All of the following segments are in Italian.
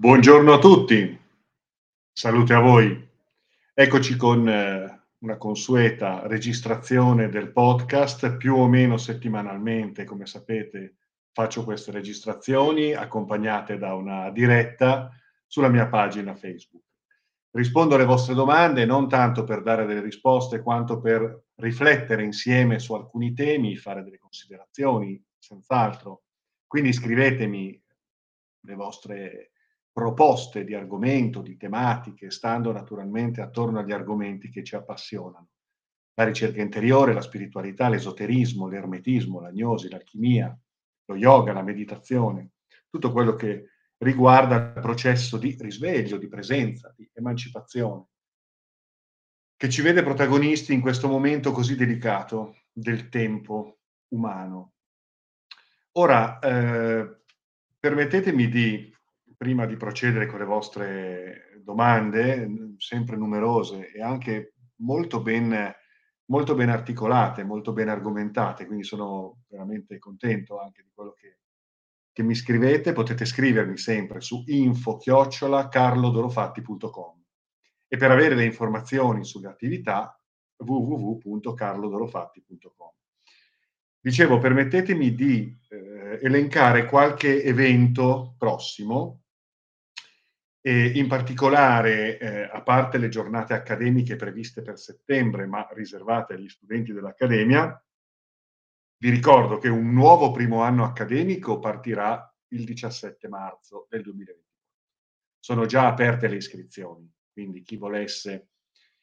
Buongiorno a tutti, salute a voi. Eccoci con eh, una consueta registrazione del podcast, più o meno settimanalmente, come sapete faccio queste registrazioni accompagnate da una diretta sulla mia pagina Facebook. Rispondo alle vostre domande non tanto per dare delle risposte quanto per riflettere insieme su alcuni temi, fare delle considerazioni, senz'altro. Quindi scrivetemi le vostre proposte di argomento, di tematiche, stando naturalmente attorno agli argomenti che ci appassionano. La ricerca interiore, la spiritualità, l'esoterismo, l'ermetismo, l'agnosi, l'alchimia, lo yoga, la meditazione, tutto quello che riguarda il processo di risveglio, di presenza, di emancipazione, che ci vede protagonisti in questo momento così delicato del tempo umano. Ora, eh, permettetemi di prima di procedere con le vostre domande, sempre numerose e anche molto ben, molto ben articolate, molto ben argomentate, quindi sono veramente contento anche di quello che, che mi scrivete. Potete scrivermi sempre su info-carlodorofatti.com e per avere le informazioni sulle attività www.carlodorofatti.com. Dicevo, permettetemi di eh, elencare qualche evento prossimo e in particolare, eh, a parte le giornate accademiche previste per settembre, ma riservate agli studenti dell'Accademia, vi ricordo che un nuovo primo anno accademico partirà il 17 marzo del 2020. Sono già aperte le iscrizioni, quindi chi volesse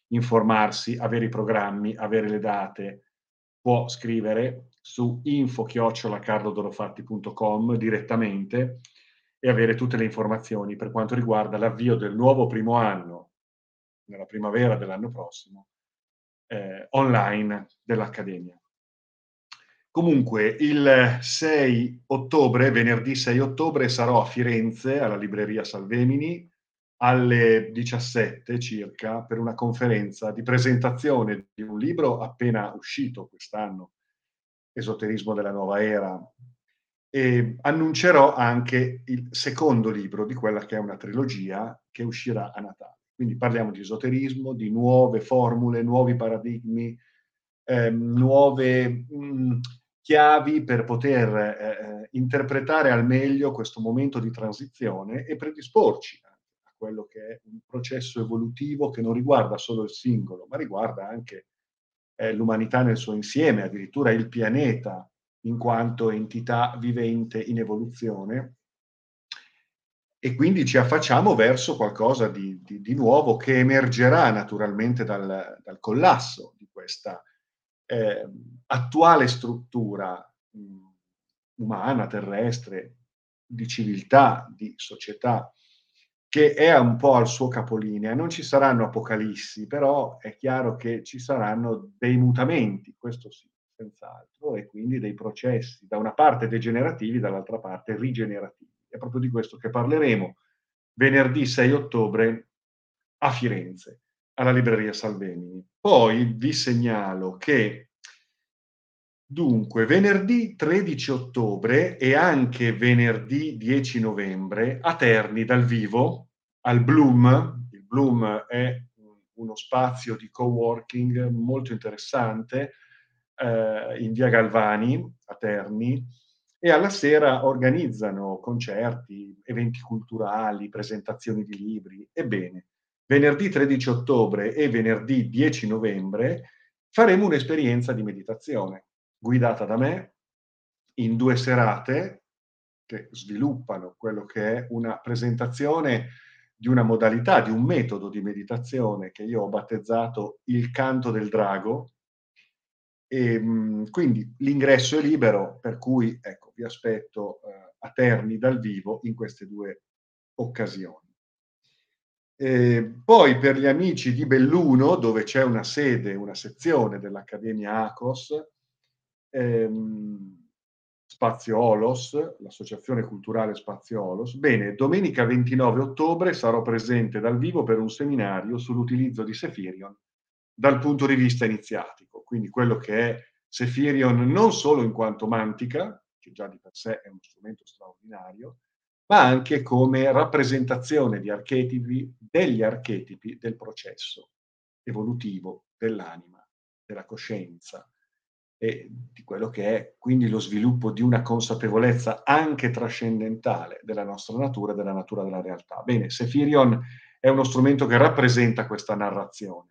informarsi, avere i programmi, avere le date, può scrivere su info-carlodorofatti.com direttamente e avere tutte le informazioni per quanto riguarda l'avvio del nuovo primo anno, nella primavera dell'anno prossimo, eh, online dell'Accademia. Comunque, il 6 ottobre, venerdì 6 ottobre, sarò a Firenze, alla libreria Salvemini, alle 17 circa, per una conferenza di presentazione di un libro appena uscito quest'anno, Esoterismo della nuova era, e annuncerò anche il secondo libro di quella che è una trilogia che uscirà a Natale. Quindi parliamo di esoterismo, di nuove formule, nuovi paradigmi, ehm, nuove mh, mm, chiavi per poter eh, eh, interpretare al meglio questo momento di transizione e predisporci a quello che è un processo evolutivo che non riguarda solo il singolo, ma riguarda anche eh, l'umanità nel suo insieme, addirittura il pianeta, in quanto entità vivente in evoluzione e quindi ci affacciamo verso qualcosa di, di, di nuovo che emergerà naturalmente dal, dal collasso di questa eh, attuale struttura mh, umana, terrestre, di civiltà, di società, che è un po' al suo capolinea. Non ci saranno apocalissi, però è chiaro che ci saranno dei mutamenti, questo sì senz'altro, e quindi dei processi, da una parte degenerativi, dall'altra parte rigenerativi. È proprio di questo che parleremo venerdì 6 ottobre a Firenze, alla libreria Salvemini. Poi vi segnalo che Dunque, venerdì 13 ottobre e anche venerdì 10 novembre a Terni dal vivo al Bloom. Il Bloom è uno spazio di coworking molto interessante eh, in via Galvani a Terni e alla sera organizzano concerti, eventi culturali, presentazioni di libri. Ebbene, venerdì 13 ottobre e venerdì 10 novembre faremo un'esperienza di meditazione guidata da me in due serate che sviluppano quello che è una presentazione di una modalità, di un metodo di meditazione che io ho battezzato il canto del drago, e, ehm, quindi l'ingresso è libero, per cui ecco, vi aspetto eh, a Terni dal vivo in queste due occasioni. E poi per gli amici di Belluno, dove c'è una sede, una sezione dell'Accademia ACOS, ehm, Spazio Olos, l'Associazione Culturale Spazio Olos, bene, domenica 29 ottobre sarò presente dal vivo per un seminario sull'utilizzo di Sefirion dal punto di vista iniziatico, quindi quello che è Sephirion non solo in quanto mantica, che già di per sé è uno strumento straordinario, ma anche come rappresentazione di archetipi degli archetipi del processo evolutivo dell'anima, della coscienza e di quello che è quindi lo sviluppo di una consapevolezza anche trascendentale della nostra natura e della natura della realtà. Bene, Sephirion è uno strumento che rappresenta questa narrazione.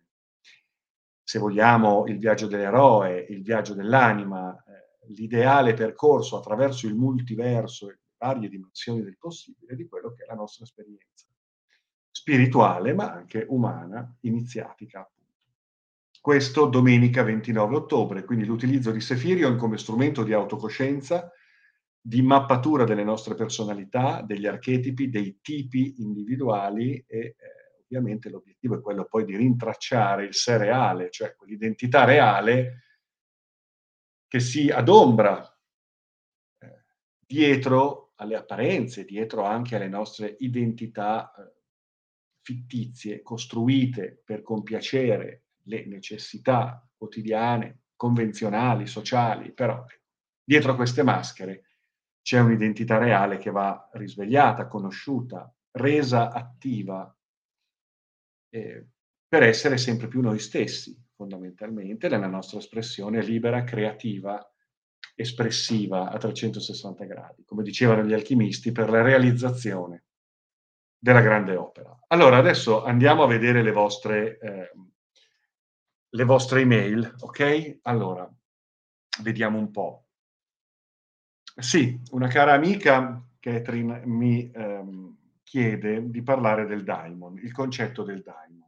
Se vogliamo, il viaggio dell'eroe, il viaggio dell'anima, eh, l'ideale percorso attraverso il multiverso e varie dimensioni del possibile di quello che è la nostra esperienza spirituale, ma anche umana, iniziatica questo domenica 29 ottobre, quindi l'utilizzo di Sephirion come strumento di autocoscienza, di mappatura delle nostre personalità, degli archetipi, dei tipi individuali e eh, ovviamente l'obiettivo è quello poi di rintracciare il sé reale, cioè quell'identità reale che si adombra eh, dietro alle apparenze, dietro anche alle nostre identità eh, fittizie, costruite per compiacere le necessità quotidiane, convenzionali, sociali, però dietro a queste maschere c'è un'identità reale che va risvegliata, conosciuta, resa attiva eh, per essere sempre più noi stessi, fondamentalmente, nella nostra espressione libera, creativa, espressiva a 360 gradi, come dicevano gli alchimisti, per la realizzazione della grande opera. Allora, adesso andiamo a vedere le vostre eh, le vostre email, ok? Allora, vediamo un po'. Sì, una cara amica, Catherine, mi ehm, chiede di parlare del daimon, il concetto del daimon.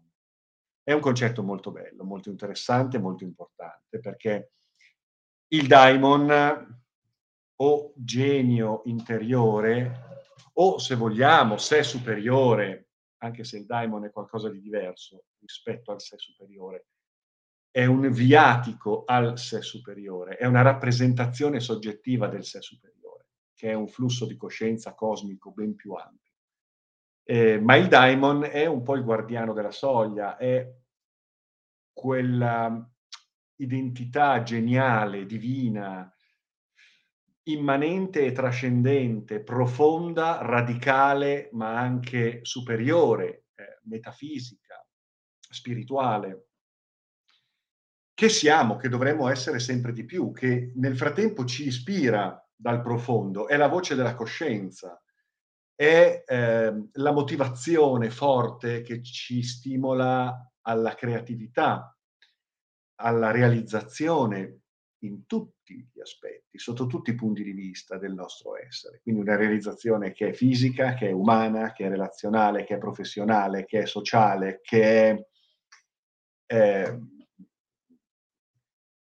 È un concetto molto bello, molto interessante, molto importante, perché il daimon o genio interiore, o se vogliamo, sé superiore, anche se il daimon è qualcosa di diverso rispetto al sé superiore, è un viatico al sé superiore, è una rappresentazione soggettiva del sé superiore, che è un flusso di coscienza cosmico ben più ampio. Eh, ma il daimon è un po' il guardiano della soglia, è quella identità geniale, divina, immanente e trascendente, profonda, radicale, ma anche superiore, eh, metafisica, spirituale, che siamo, che dovremmo essere sempre di più, che nel frattempo ci ispira dal profondo, è la voce della coscienza, è eh, la motivazione forte che ci stimola alla creatività, alla realizzazione in tutti gli aspetti, sotto tutti i punti di vista del nostro essere. Quindi una realizzazione che è fisica, che è umana, che è relazionale, che è professionale, che è sociale, che è eh,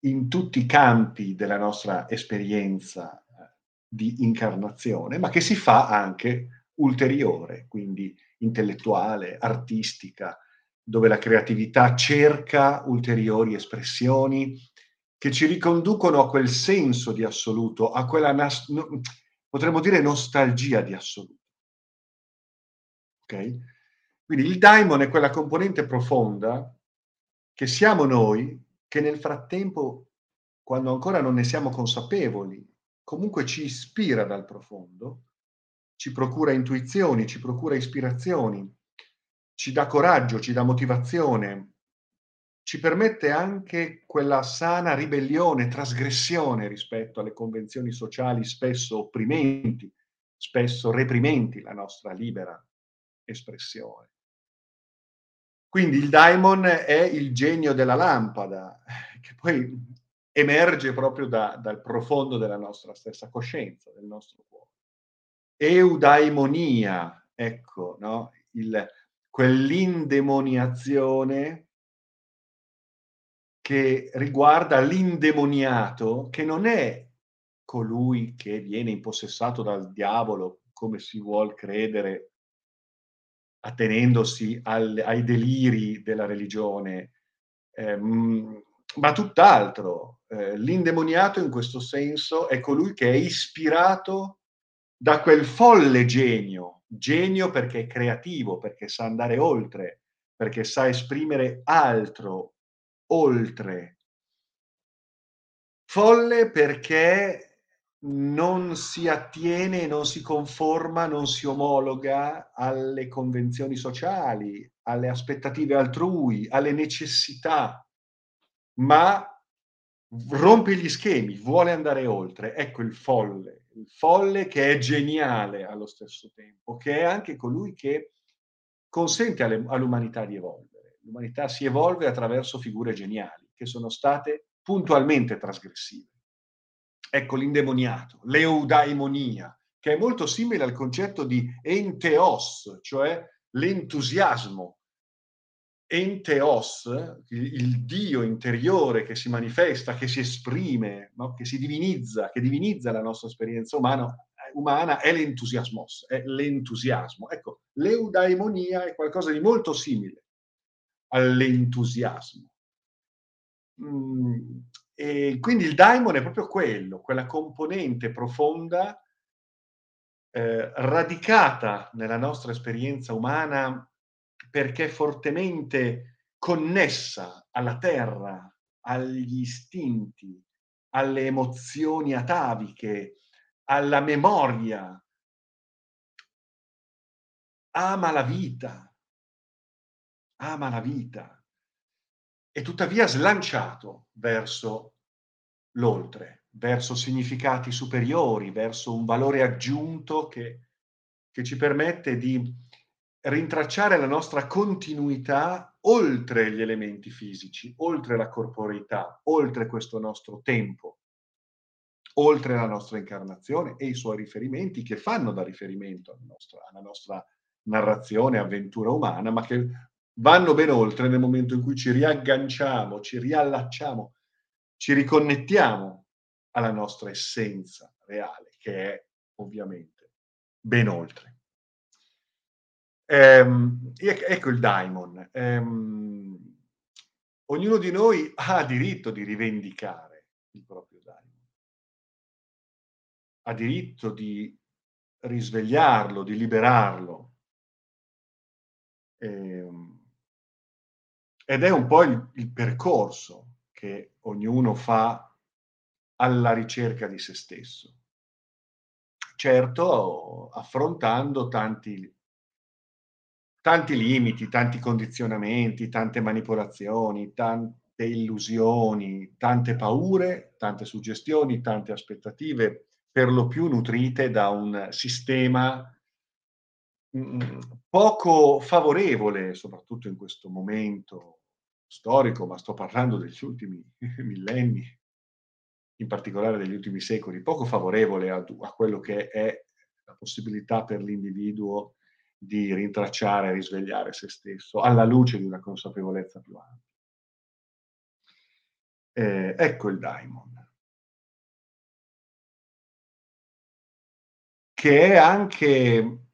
in tutti i campi della nostra esperienza eh, di incarnazione, ma che si fa anche ulteriore, quindi intellettuale, artistica, dove la creatività cerca ulteriori espressioni che ci riconducono a quel senso di assoluto, a quella, nas- no, potremmo dire, nostalgia di assoluto. Ok? Quindi il daimon è quella componente profonda che siamo noi che nel frattempo, quando ancora non ne siamo consapevoli, comunque ci ispira dal profondo, ci procura intuizioni, ci procura ispirazioni, ci dà coraggio, ci dà motivazione, ci permette anche quella sana ribellione, trasgressione rispetto alle convenzioni sociali spesso opprimenti, spesso reprimenti la nostra libera espressione. Quindi il daimon è il genio della lampada, che poi emerge proprio da, dal profondo della nostra stessa coscienza, del nostro cuore. Eudaimonia, ecco, no? Il, quell'indemoniazione che riguarda l'indemoniato, che non è colui che viene impossessato dal diavolo, come si vuol credere attenendosi al, ai deliri della religione, eh, ma tutt'altro. Eh, l'indemoniato in questo senso è colui che è ispirato da quel folle genio, genio perché è creativo, perché sa andare oltre, perché sa esprimere altro, oltre. Folle perché non si attiene, non si conforma, non si omologa alle convenzioni sociali, alle aspettative altrui, alle necessità, ma rompe gli schemi, vuole andare oltre. Ecco il folle, folle che è geniale allo stesso tempo, che è anche colui che consente alle, all'umanità di evolvere. L'umanità si evolve attraverso figure geniali che sono state puntualmente trasgressive. Ecco l'indemoniato, l'eudaimonia, che è molto simile al concetto di enteos, cioè l'entusiasmo enteos, il, il, Dio interiore che si manifesta, che si esprime, no? che si divinizza, che divinizza la nostra esperienza umana, umana è l'entusiasmos, è l'entusiasmo. Ecco, l'eudaimonia è qualcosa di molto simile all'entusiasmo. Mm, e quindi il daimon è proprio quello, quella componente profonda, eh, radicata nella nostra esperienza umana perché fortemente connessa alla terra, agli istinti, alle emozioni ataviche, alla memoria. Ama la vita, ama la vita e tuttavia slanciato verso l'oltre, verso significati superiori, verso un valore aggiunto che, che ci permette di rintracciare la nostra continuità oltre gli elementi fisici, oltre la corporeità, oltre questo nostro tempo, oltre la nostra incarnazione e i suoi riferimenti che fanno da riferimento alla nostra, alla nostra narrazione, avventura umana, ma che vanno ben oltre nel momento in cui ci riagganciamo, ci riallacciamo, ci riconnettiamo alla nostra essenza reale, che è ovviamente ben oltre. Ehm, ecco il daimon. Ehm, ognuno di noi ha diritto di rivendicare il proprio daimon. Ha diritto di risvegliarlo, di liberarlo. Ehm, ed è un po' il, il percorso che ognuno fa alla ricerca di se stesso. Certo, affrontando tanti tanti limiti, tanti condizionamenti, tante manipolazioni, tante illusioni, tante paure, tante suggestioni, tante aspettative, per lo più nutrite da un sistema mm, poco favorevole, soprattutto in questo momento storico, ma sto parlando degli ultimi millenni, in particolare degli ultimi secoli, poco favorevole a, a quello che è la possibilità per l'individuo di rintracciare e risvegliare se stesso alla luce di una consapevolezza più ampia. Eh, ecco il daimon, che è anche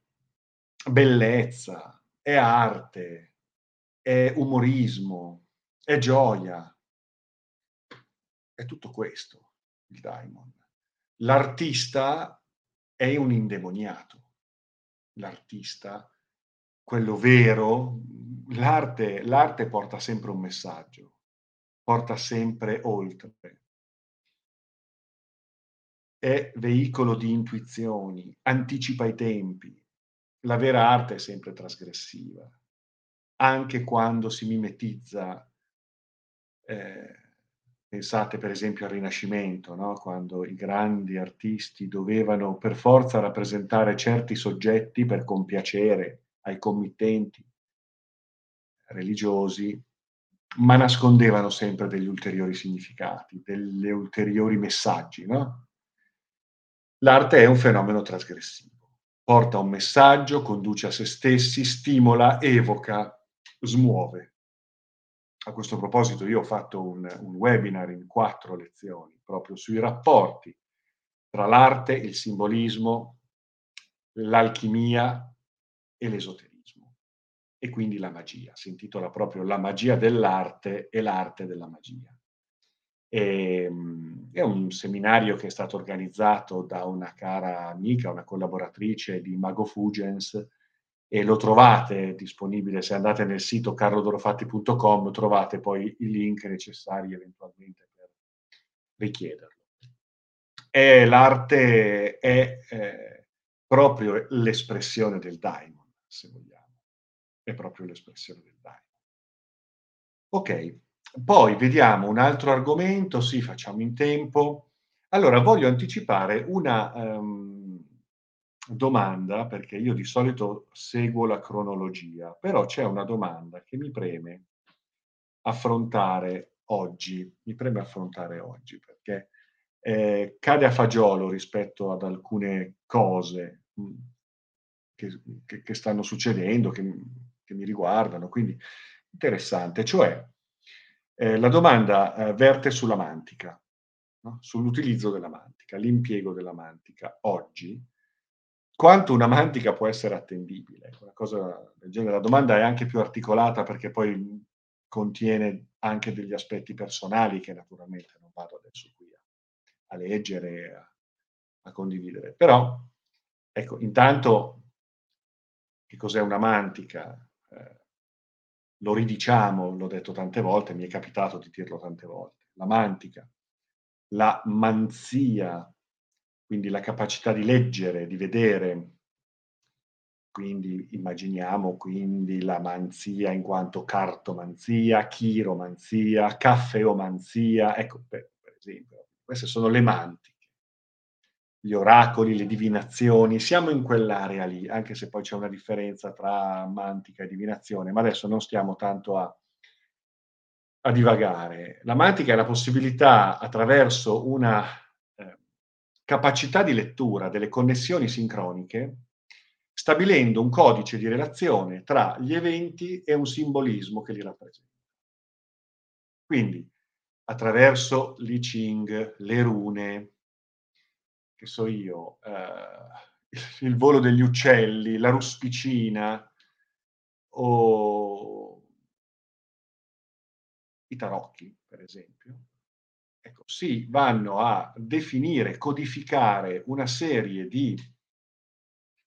bellezza, è arte, è umorismo, è gioia, è tutto questo il daimon. L'artista è un indemoniato l'artista, quello vero, l'arte, l'arte porta sempre un messaggio, porta sempre oltre. È veicolo di intuizioni, anticipa i tempi. La vera arte è sempre trasgressiva, anche quando si mimetizza eh, Pensate per esempio al Rinascimento, no? quando i grandi artisti dovevano per forza rappresentare certi soggetti per compiacere ai committenti religiosi, ma nascondevano sempre degli ulteriori significati, degli ulteriori messaggi. No? L'arte è un fenomeno trasgressivo, porta un messaggio, conduce a se stessi, stimola, evoca, smuove. A questo proposito io ho fatto un, un webinar in quattro lezioni proprio sui rapporti tra l'arte, il simbolismo, l'alchimia e l'esoterismo e quindi la magia. Si intitola proprio La magia dell'arte e l'arte della magia. E, ehm, è un seminario che è stato organizzato da una cara amica, una collaboratrice di Mago Fugens, e lo trovate disponibile se andate nel sito carlodorofatti.com trovate poi i link necessari eventualmente per richiederlo. E l'arte è, ehm, proprio l'espressione del daimon, se vogliamo. È proprio l'espressione del daimon. Okay, poi vediamo un altro argomento, sì, facciamo in tempo. Allora, voglio anticipare una, ehm, domanda, perché io di solito seguo la cronologia, però c'è una domanda che mi preme affrontare oggi. Mi preme affrontare oggi perché, ehm, cade a fagiolo rispetto ad alcune cose, mhmm, che che che stanno succedendo, che che mi riguardano, quindi interessante. Cioè, ehm, la domanda, ehm, verte sulla mantica, no, sull'utilizzo della mantica, l'impiego della mantica oggi. Quanto una mantica può essere attendibile? Una cosa del genere. La domanda è anche più articolata perché poi, contiene anche degli aspetti personali che naturalmente non vado adesso qui a a leggere a a condividere. Però, ecco, intanto che cos'è una mantica? Ehm, lo ridiciamo, l'ho detto tante volte, mi è capitato di dirlo tante volte. La mantica, la manzia, quindi la capacità di leggere, di vedere quindi immaginiamo quindi la manzia in quanto cartomanzia, chiromanzia, caffeomanzia, ecco per per esempio. Queste sono le mantiche. Gli oracoli, le divinazioni, siamo in quell'area lì, anche se poi c'è una differenza tra mantica e divinazione, ma adesso non stiamo tanto a a divagare. La mantica è la possibilità attraverso una, capacità di lettura delle connessioni sincroniche, stabilendo un codice di relazione tra gli eventi e un simbolismo che li rappresenta. Quindi, attraverso l'I Ching, le rune che so io, ehm, il volo degli uccelli, la ruspicina o i tarocchi, per esempio, ecco, si vanno a definire, codificare una serie di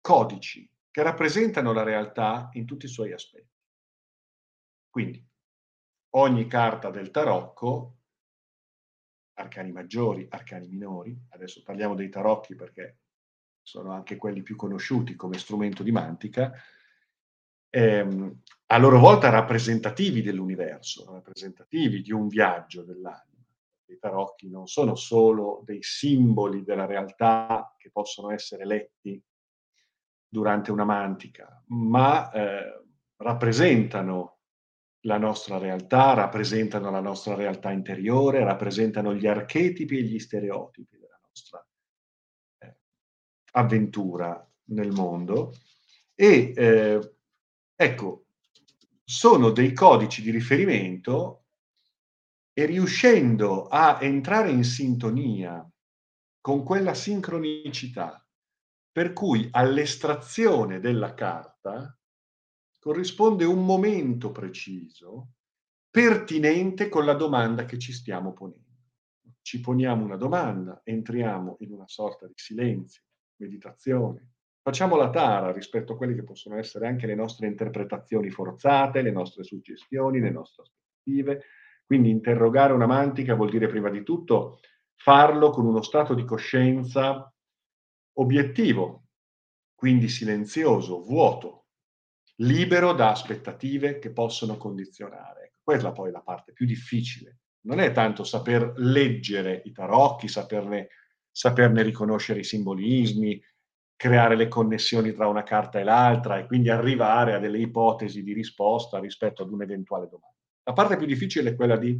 codici che rappresentano la realtà in tutti i suoi aspetti. Quindi, ogni carta del tarocco arcani maggiori, arcani minori, adesso parliamo dei tarocchi perché sono anche quelli più conosciuti come strumento di mantica, ehm, a loro volta rappresentativi dell'universo, rappresentativi di un viaggio dell'anima. I tarocchi non sono solo dei simboli della realtà che possono essere letti durante una mantica, ma, ehm, rappresentano la nostra realtà, rappresentano la nostra realtà interiore, rappresentano gli archetipi e gli stereotipi della nostra, ehm, avventura nel mondo. E, ehm, ecco, sono dei codici di riferimento e riuscendo a entrare in sintonia con quella sincronicità per cui all'estrazione della carta corrisponde un momento preciso, pertinente con la domanda che ci stiamo ponendo. Ci poniamo una domanda, entriamo in una sorta di silenzio, meditazione, facciamo la tara rispetto a quelle che possono essere anche le nostre interpretazioni forzate, le nostre suggestioni, le nostre aspettative. Quindi interrogare una mantica vuol dire prima di tutto farlo con uno stato di coscienza obiettivo, quindi silenzioso, vuoto, libero da aspettative che possono condizionare. Ecco, quella poi è la parte più difficile. Non è tanto saper leggere i tarocchi, saperne saperne riconoscere i simbolismi, creare le connessioni tra una carta e l'altra e quindi arrivare a delle ipotesi di risposta rispetto ad un'eventuale domanda. La parte più difficile è quella di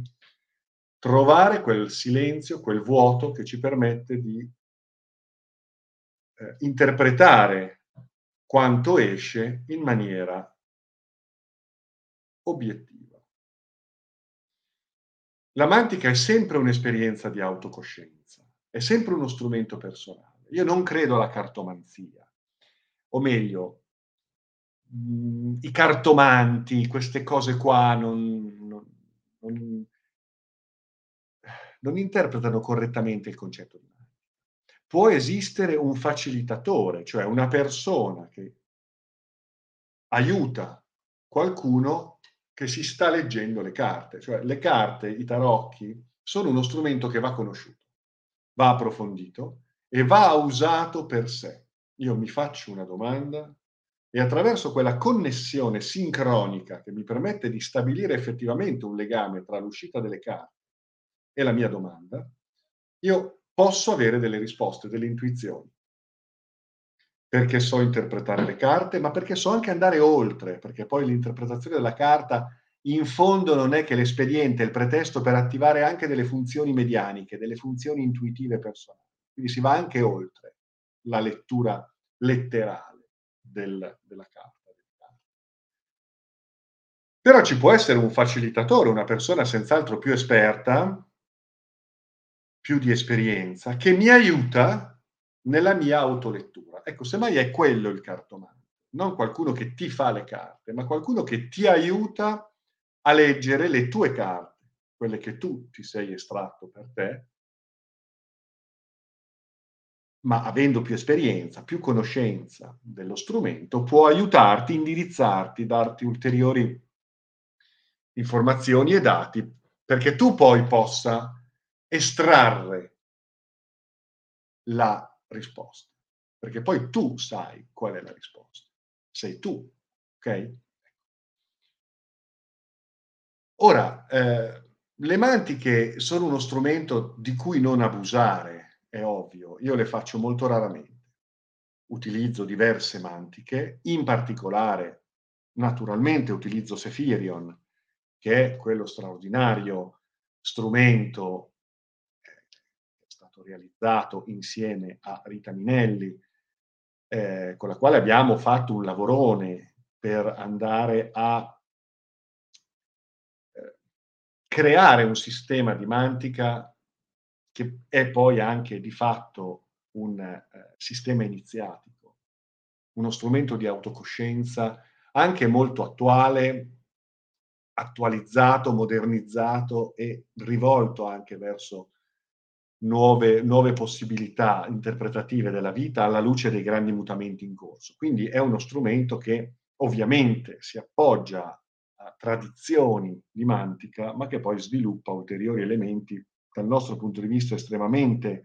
trovare quel silenzio, quel vuoto che ci permette di ehm, interpretare quanto esce in maniera obiettiva. La mantica è sempre un'esperienza di autocoscienza, è sempre uno strumento personale. Io non credo alla cartomanzia, o meglio, mhmm, i cartomanti, queste cose qua non non non non interpretano correttamente il concetto di mantica. Può esistere un facilitatore, cioè una persona che aiuta qualcuno che si sta leggendo le carte, cioè le carte, i tarocchi, sono uno strumento che va conosciuto. va approfondito e va usato per sé. Io mi faccio una domanda e attraverso quella connessione sincronica che mi permette di stabilire effettivamente un legame tra l'uscita delle carte e la mia domanda, io posso avere delle risposte, delle intuizioni. Perché so interpretare le carte, ma perché so anche andare oltre, perché poi l'interpretazione della carta in fondo non è che l'espediente, il pretesto per attivare anche delle funzioni medianiche, delle funzioni intuitive personali. Quindi si va anche oltre la lettura letterale del, della carta. Però ci può essere un facilitatore, una persona senz'altro più esperta, più di esperienza, che mi aiuta nella mia autolettura. Ecco, semmai è quello il cartomante, non qualcuno che ti fa le carte, ma qualcuno che ti aiuta a leggere le tue carte, quelle che tu ti sei estratto per te, ma avendo più esperienza, più conoscenza dello strumento, può aiutarti, indirizzarti, darti ulteriori informazioni e dati perché tu poi possa estrarre la risposta. Perché poi tu sai qual è la risposta. Sei tu, ok? Ora, eh, le mantiche sono uno strumento di cui non abusare è ovvio, io le faccio molto raramente. Utilizzo diverse mantiche, in particolare, naturalmente, utilizzo Sephirion, che è quello straordinario strumento eh, che è stato realizzato insieme a Rita Minelli, eh, con la quale abbiamo fatto un lavorone per andare a eh, creare un sistema di mantica che è poi anche di fatto un eh, sistema iniziatico, uno strumento di autocoscienza anche molto attuale, attualizzato, modernizzato e rivolto anche verso nuove, nuove possibilità interpretative della vita alla luce dei grandi mutamenti in corso. Quindi è uno strumento che ovviamente si appoggia a tradizioni di mantica, ma che poi sviluppa ulteriori elementi dal nostro punto di vista estremamente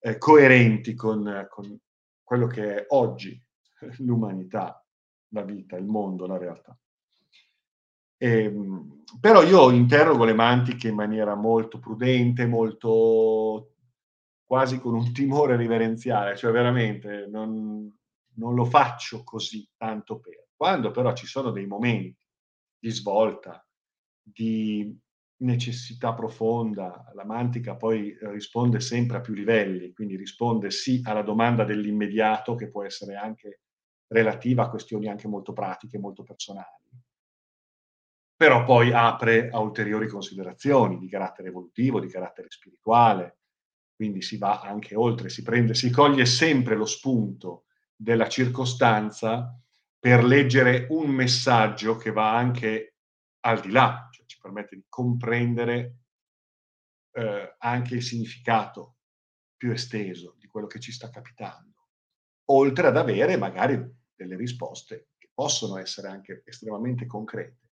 eh, coerenti con, con, quello che è oggi l'umanità, la vita, il mondo, la realtà. E, ehm, però io interrogo le mantiche in maniera molto prudente, molto quasi con un timore riverenziale, cioè veramente non, non lo faccio così tanto per. Quando però ci sono dei momenti di svolta, di necessità profonda, la mantica poi risponde sempre a più livelli, quindi risponde sì alla domanda dell'immediato che può essere anche relativa a questioni anche molto pratiche, molto personali, però poi apre a ulteriori considerazioni di carattere evolutivo, di carattere spirituale, quindi si va anche oltre, si prende, si coglie sempre lo spunto della circostanza per leggere un messaggio che va anche al di là permette di comprendere eh, anche il significato più esteso di quello che ci sta capitando, oltre ad avere magari delle risposte che possono essere anche estremamente concrete,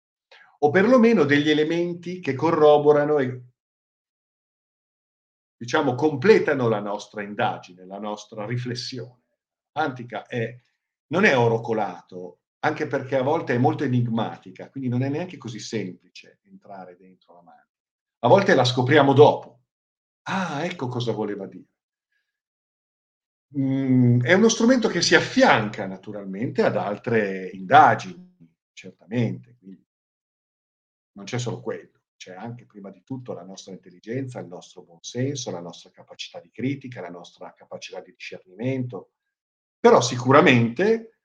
o perlomeno degli elementi che corroborano e diciamo completano la nostra indagine, la nostra riflessione. Antica è, non è oro colato, anche perché a volte è molto enigmatica, quindi non è neanche così semplice entrare dentro la mano. A volte la scopriamo dopo. Ah, ecco cosa voleva dire. Mm, è uno strumento che si affianca naturalmente ad altre indagini, certamente. Quindi non c'è solo quello, c'è anche prima di tutto la nostra intelligenza, il nostro buonsenso, la nostra capacità di critica, la nostra capacità di discernimento. Però sicuramente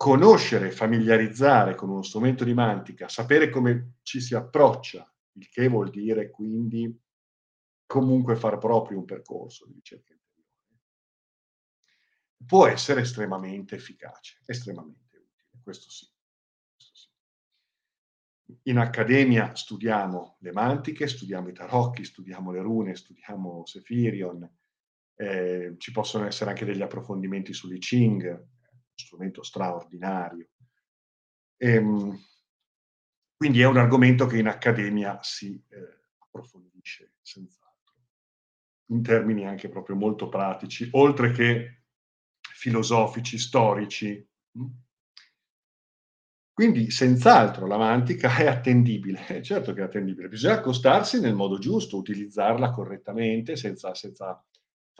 conoscere, familiarizzare con uno strumento di mantica, sapere come ci si approccia, il che vuol dire quindi comunque far proprio un percorso di ricerca interiore, può essere estremamente efficace, estremamente utile, questo sì. In accademia studiamo le mantiche, studiamo i tarocchi, studiamo le rune, studiamo Sephirion, eh, ci possono essere anche degli approfondimenti sull'I Ching, strumento straordinario. E, ehm, quindi è un argomento che in accademia si eh, approfondisce senz'altro. in termini anche proprio molto pratici, oltre che filosofici, storici. Mm? Quindi senz'altro la mantica è attendibile, certo che è attendibile, bisogna accostarsi nel modo giusto, utilizzarla correttamente, senza, senza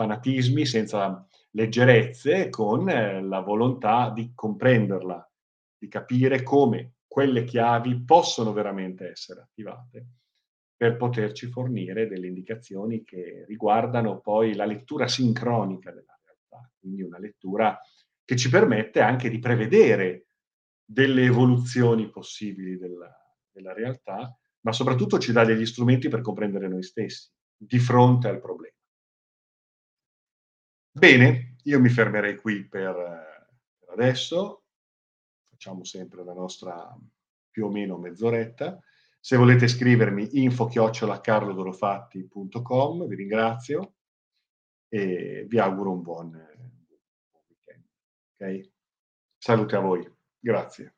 fanatismi, senza leggerezze, con eh, la volontà di comprenderla, di capire come quelle chiavi possono veramente essere attivate per poterci fornire delle indicazioni che riguardano poi la lettura sincronica della realtà, quindi una lettura che ci permette anche di prevedere delle evoluzioni possibili della, della realtà, ma soprattutto ci dà degli strumenti per comprendere noi stessi di fronte al problema. Bene, io mi fermerei qui per, adesso, facciamo sempre la nostra più o meno mezz'oretta. Se volete scrivermi info chiocciolacarlodorofatti.com, vi ringrazio e vi auguro un buon weekend. Okay? Salute a voi, grazie.